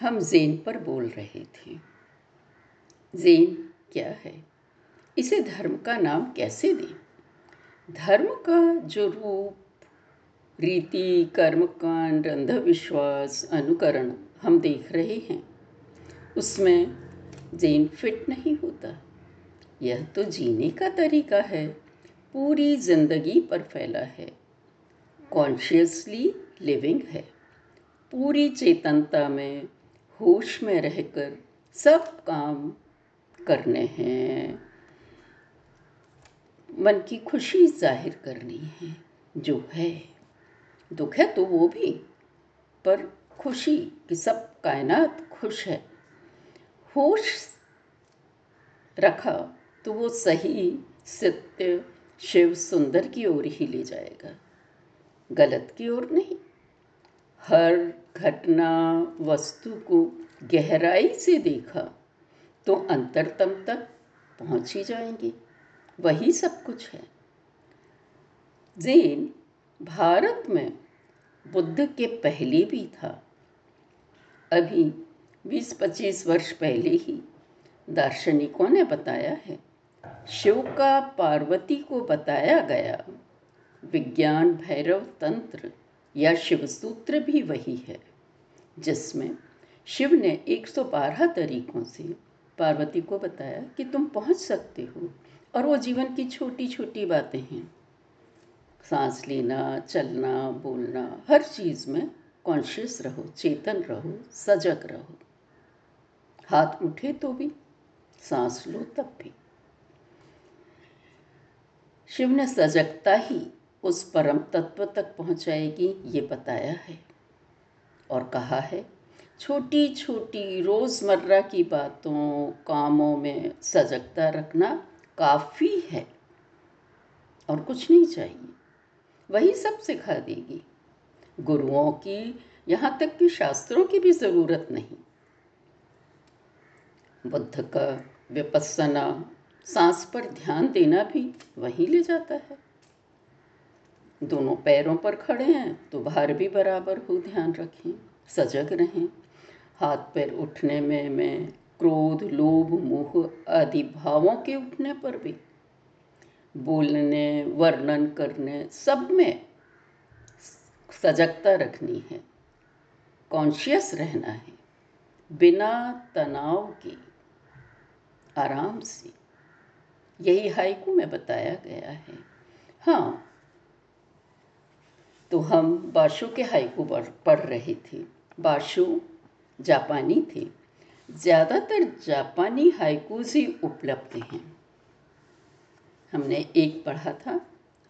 हम जेन पर बोल रहे थे। जेन क्या है? इसे धर्म का नाम कैसे दें? धर्म का जो रूप, रीति कर्मकांड अंधविश्वास, अनुकरण हम देख रहे हैं, उसमें जेन फिट नहीं होता। यह तो जीने का तरीका है। पूरी ज़िंदगी पर फैला है। कॉन्शियसली लिविंग है। पूरी चेतनता में, होश में रहकर सब काम करने हैं। मन की खुशी ज़ाहिर करनी है, जो है। दुख है तो वो भी, पर खुशी कि सब कायनात खुश है। होश रखा तो वो सही, सत्य शिव सुंदर की ओर ही ले जाएगा। गलत की ओर नहीं। हर घटना वस्तु को गहराई से देखा तो अंतरतम तक पहुँच ही जाएँगे। वही सब कुछ है। जेन भारत में बुद्ध के पहले भी था। अभी 20-25 वर्ष पहले ही दार्शनिकों ने बताया है शिव का पार्वती को बताया गया। विज्ञान, भैरव तंत्र या शिव सूत्र भी वही है, जिसमें शिव ने 112 तरीकों से पार्वती को बताया कि तुम पहुँच सकते हो और वो जीवन की छोटी छोटी बातें हैं। सांस लेना, चलना, बोलना, हर चीज़ में कॉन्शियस रहो, चेतन रहो, सजग रहो। हाथ उठे तो भी, सांस लो तब भी। शिव ने सजगता ही उस परम तत्व तक पहुंचाएगी, ये बताया है। और कहा है छोटी छोटी रोज़मर्रा की बातों, कामों में सजगता रखना काफ़ी है और कुछ नहीं चाहिए। वही सब सिखा देगी। गुरुओं की यहाँ तक कि शास्त्रों की भी ज़रूरत नहीं। बुद्ध का विपස්සना सांस पर ध्यान देना भी वहीं ले जाता है। दोनों पैरों पर खड़े हैं तो भार भी बराबर हो ध्यान रखें, सजग रहें। हाथ पैर उठने में मैं क्रोध, लोभ, मोह आदि भावों के उठने पर भी बोलने, वर्णन करने सब में सजगता रखनी है। कॉन्शियस रहना है, बिना तनाव के, आराम से। यही हाइकू में बताया गया है। हाँ तो हम बाशु के हाइकू पढ़ रहे थे। बाशु जापानी थे। ज़्यादातर जापानी हाइकूज ही उपलब्ध हैं। हमने एक पढ़ा था,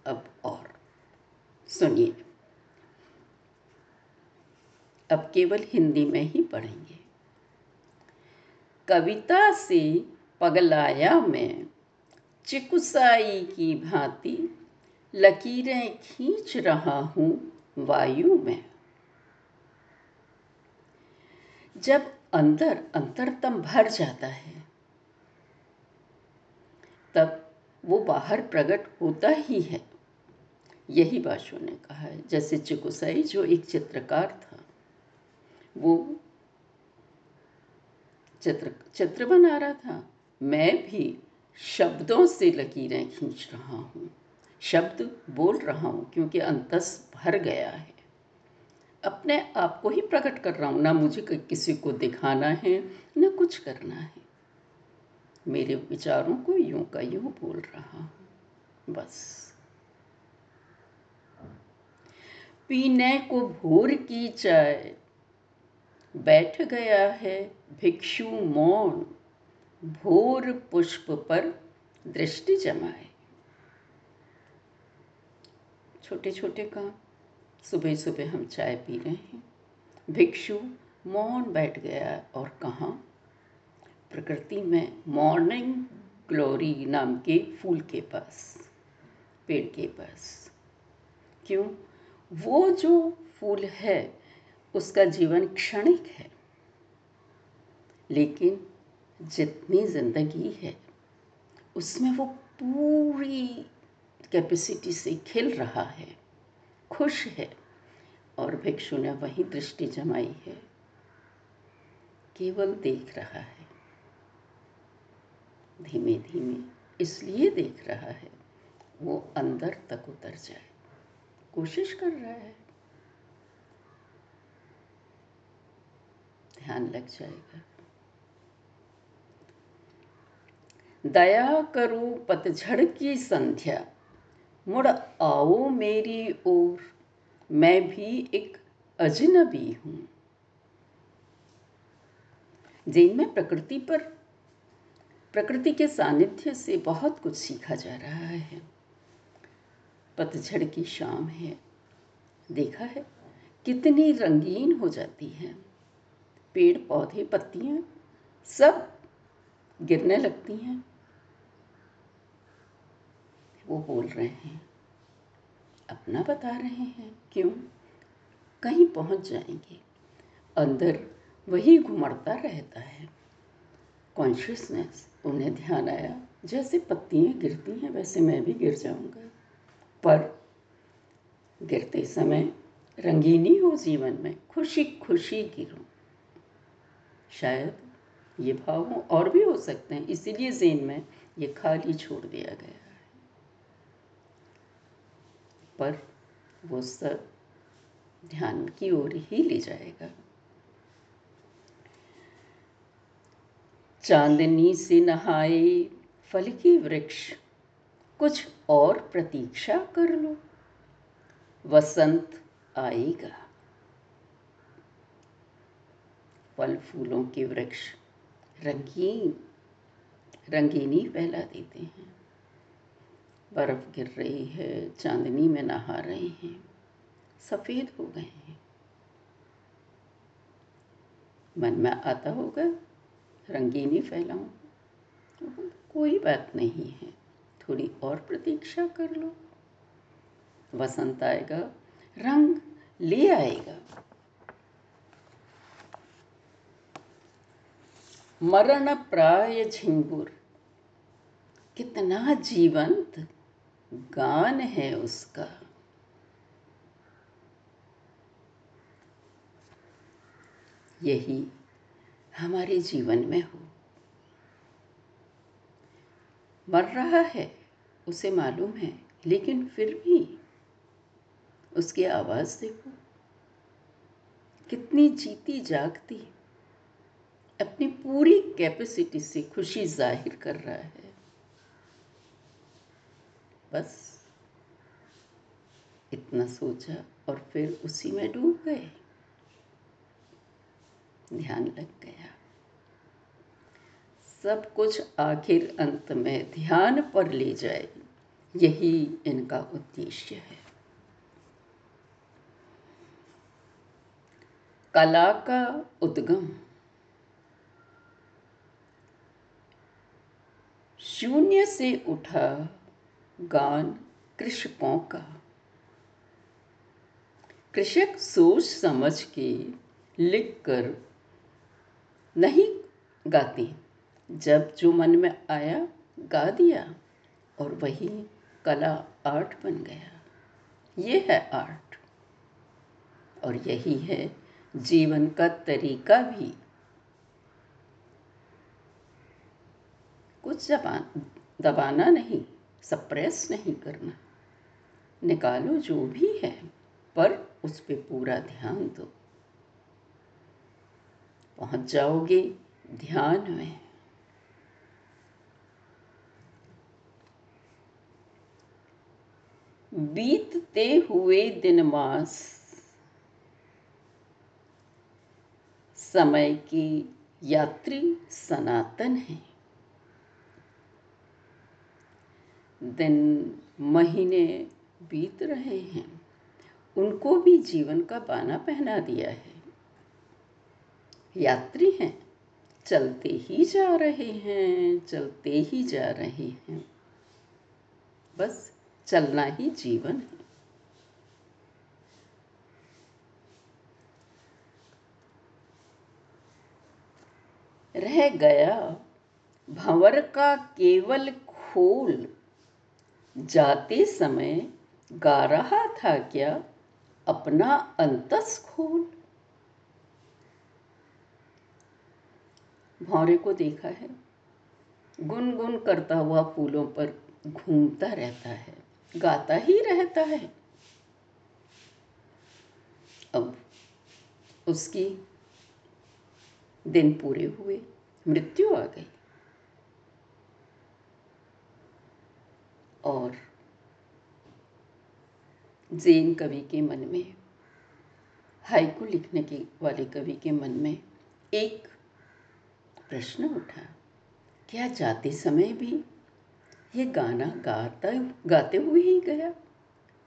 अब और। सुनिए। अब केवल हिंदी में ही पढ़ेंगे। कविता से पगलाया में चिकुसाई की भांति लकीरें खींच रहा हूँ वायु में। जब अंदर अंतरतम भर जाता है, तब वो बाहर प्रकट होता ही है। यही बाशो ने कहा है। जैसे चिकुसाई, जो एक चित्रकार था, वो चित्र चित्र बना रहा था। मैं भी शब्दों से लकीरें खींच रहा हूँ। शब्द बोल रहा हूँ क्योंकि अंतस भर गया है। अपने आप को ही प्रकट कर रहा हूँ। ना मुझे किसी को दिखाना है, ना कुछ करना है। मेरे विचारों को यूँ का यूँ बोल रहा हूँ। बस। पीने को भोर की चाय। बैठ गया है भिक्षु मौन। भोर पुष्प पर दृष्टि जमाए छोटे छोटे काम सुबह सुबह हम चाय पी रहे हैं। भिक्षु मौन बैठ गया और कहा, प्रकृति में मॉर्निंग ग्लोरी नाम के फूल के पास, पेड़ के पास। क्यों? वो जो फूल है, उसका जीवन क्षणिक है। लेकिन जितनी ज़िंदगी है, उसमें वो पूरी कैपेसिटी से खिल रहा है, खुश है। और भिक्षु ने वही दृष्टि जमाई है, केवल देख रहा है। धीमे धीमे इसलिए देख रहा है, वो अंदर तक उतर जाए। कोशिश कर रहा है। ध्यान लग जाएगा। दया करो पतझड़ की संध्या। मुड़ आओ मेरी ओर, मैं भी एक अजनबी हूँ। जैन में प्रकृति पर, प्रकृति के सानिध्य से बहुत कुछ सीखा जा रहा है। पतझड़ की शाम है। देखा है कितनी रंगीन हो जाती है। पेड़ पौधे पत्तियाँ सब गिरने लगती हैं। वो बोल रहे हैं, अपना बता रहे हैं, क्यों? कहीं पहुँच जाएँगे। अंदर वही घुमड़ता रहता है। कॉन्शियसनेस उन्हें ध्यान आया, जैसे पत्तियाँ गिरती हैं, वैसे मैं भी गिर जाऊँगा। पर गिरते समय रंगीनी हो जीवन में खुशी खुशी गिरूं। शायद ये भाव और भी हो सकते हैं, इसीलिए जेन में ये खाली छोड़ दिया गया पर वो सब ध्यान की ओर ही ले जाएगा। चांदनी से नहाए फल की वृक्ष, कुछ और प्रतीक्षा कर लो। वसंत आएगा। फल फूलों के वृक्ष रंगीन, रंगीनी फैला देते हैं। बर्फ़ गिर रही है, चांदनी में नहा रहे हैं। सफ़ेद हो गए हैं। मन में आता होगा, रंगीनी फैलाऊं। कोई बात नहीं है। थोड़ी और प्रतीक्षा कर लो। वसंत आएगा, रंग ले आएगा। मरण प्राय झिंगुर। कितना जीवंत गान है उसका। यही हमारे जीवन में हो। मर रहा है, उसे मालूम है, लेकिन फिर भी उसकी आवाज़ देखो। कितनी जीती जागती, अपनी पूरी कैपेसिटी से खुशी ज़ाहिर कर रहा है। बस इतना सोचा और फिर उसी में डूब गए। ध्यान लग गया। सब कुछ आखिर अंत में ध्यान पर ले जाए, यही इनका उद्देश्य है। कला का उद्गम। शून्य से उठा गान कृषकों का। कृषक सोच समझ के लिख कर नहीं गाते जब जो मन में आया, गा दिया और वही कला आर्ट बन गया। ये है आर्ट। और यही है जीवन का तरीका भी। कुछ जबान, दबाना नहीं। सप्रेस नहीं करना। निकालो जो भी है, पर उस पर पूरा ध्यान दो। पहुँच जाओगे ध्यान में। बीतते हुए दिन मास, समय की यात्री सनातन है। दिन महीने बीत रहे हैं। उनको भी जीवन का बाना पहना दिया है। यात्री हैं। चलते ही जा रहे हैं, चलते ही जा रहे हैं। बस चलना ही जीवन है। रह गया भंवर का केवल खोल जाते समय गा रहा था क्या अपना अंतस खोल भौरे को देखा है। गुनगुन करता हुआ फूलों पर घूमता रहता है, गाता ही रहता है। अब उसकी दिन पूरे हुए, मृत्यु आ गई। और जैन कवि के मन में हाइकू लिखने के वाले कवि के मन में एक प्रश्न उठा, क्या जाते समय भी ये गाना गाता, गाते हुए ही गया?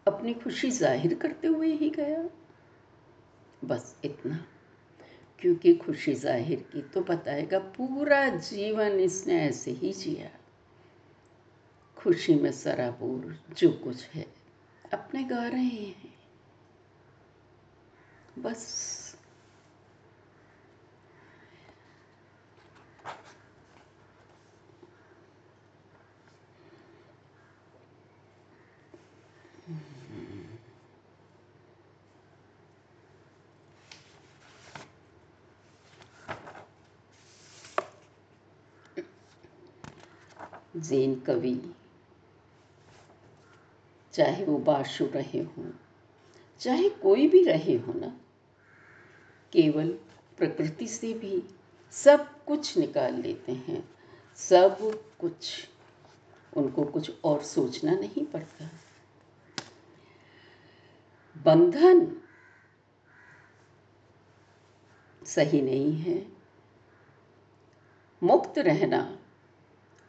अपनी खुशी ज़ाहिर करते हुए ही गया? बस इतना, क्योंकि खुशी ज़ाहिर की तो बताएगा पूरा जीवन इसने ऐसे ही जिया। खुशी में सराबूर जो कुछ है अपने गा रहे हैं। बस। जैन कवि चाहे वो बाशु रहे हों, चाहे कोई भी रहे हो ना, केवल प्रकृति से भी सब कुछ निकाल लेते हैं। सब कुछ, उनको कुछ और सोचना नहीं पड़ता। बंधन सही नहीं है। मुक्त रहना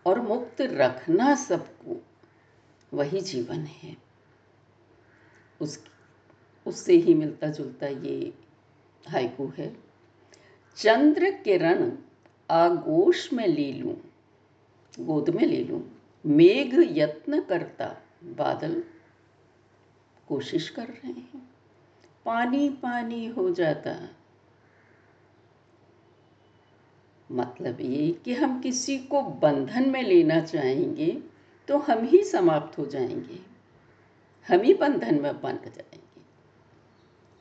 और मुक्त रखना सबको वही जीवन है। उस, उससे ही मिलता जुलता ये हाइकू है। चंद्र किरण आगोश में ले लूँ, गोद में ले लूँ, मेघ यत्न करता बादल कोशिश कर रहे हैं। पानी पानी हो जाता। मतलब ये कि हम किसी को बंधन में लेना चाहेंगे तो हम ही समाप्त हो जाएँगे। हम ही बंधन में बन जाएँगे।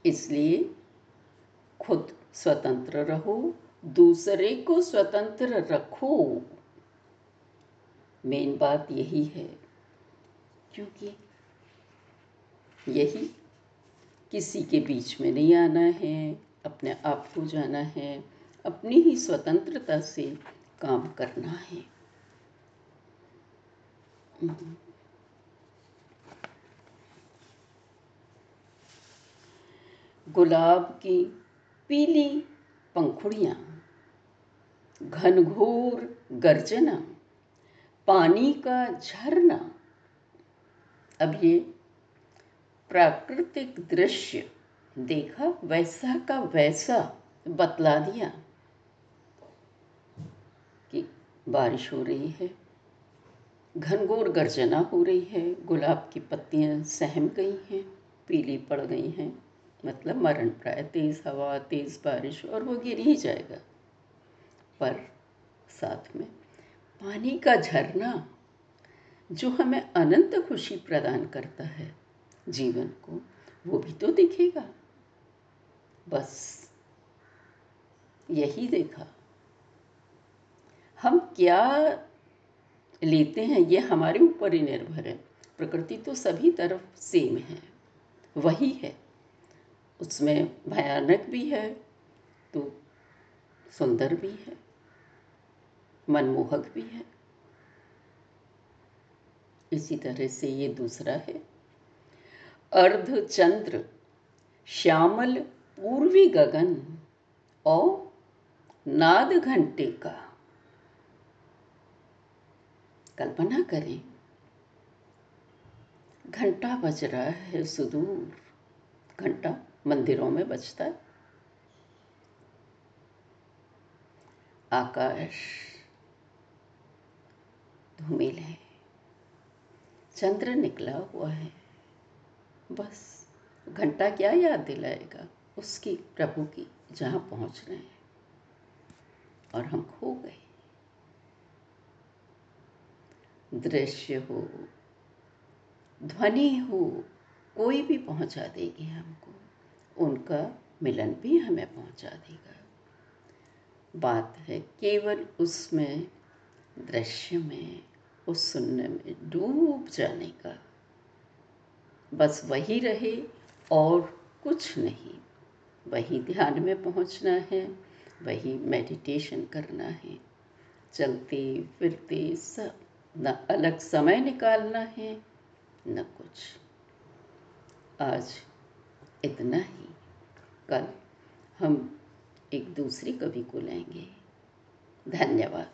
इसलिए खुद स्वतंत्र रहो, दूसरे को स्वतंत्र रखो। मेन बात यही है, क्योंकि यही किसी के बीच में नहीं आना है, अपने आप को जाना है, अपनी ही स्वतंत्रता से काम करना है। गुलाब की पीली पंखुड़ियाँ, घनघोर गर्जना, पानी का झरना। अब ये प्राकृतिक दृश्य देखा, वैसा का वैसा बतला दिया कि बारिश हो रही है। घनघोर गर्जना हो रही है। गुलाब की पत्तियाँ सहम गई हैं, पीली पड़ गई हैं। मतलब मरण प्राय तेज़ हवा, तेज़ बारिश और वो गिर ही जाएगा। पर साथ में पानी का झरना जो हमें अनंत खुशी प्रदान करता है, जीवन को, वो भी तो दिखेगा। बस यही देखा। हम क्या लेते हैं, ये हमारे ऊपर ही निर्भर है। प्रकृति तो सभी तरफ़ सेम है, वही है। उसमें भयानक भी है तो सुंदर भी है, मनमोहक भी है। इसी तरह से ये दूसरा है। अर्ध चंद्र श्यामल, पूर्वी गगन और नाद घंटे का। कल्पना करें। घंटा बज रहा है सुदूर। घंटा मंदिरों में बजता है। आकाश धूमिल है। चंद्र निकला हुआ है। बस घंटा क्या याद दिलाएगा उसकी प्रभु की जहाँ पहुँच रहे हैं। और हम खो गए। दृश्य हो, ध्वनि हो, कोई भी पहुँचा देगी हमको। उनका मिलन भी हमें पहुँचा देगा। बात है केवल उसमें, दृश्य में, उस सुनने में डूब जाने का। बस वही रहे और कुछ नहीं। वही ध्यान में पहुँचना है, वही मेडिटेशन करना है। चलते फिरते सब न अलग समय निकालना है, न कुछ। आज इतना ही। कल हम एक दूसरी कवि को लेंगे। धन्यवाद।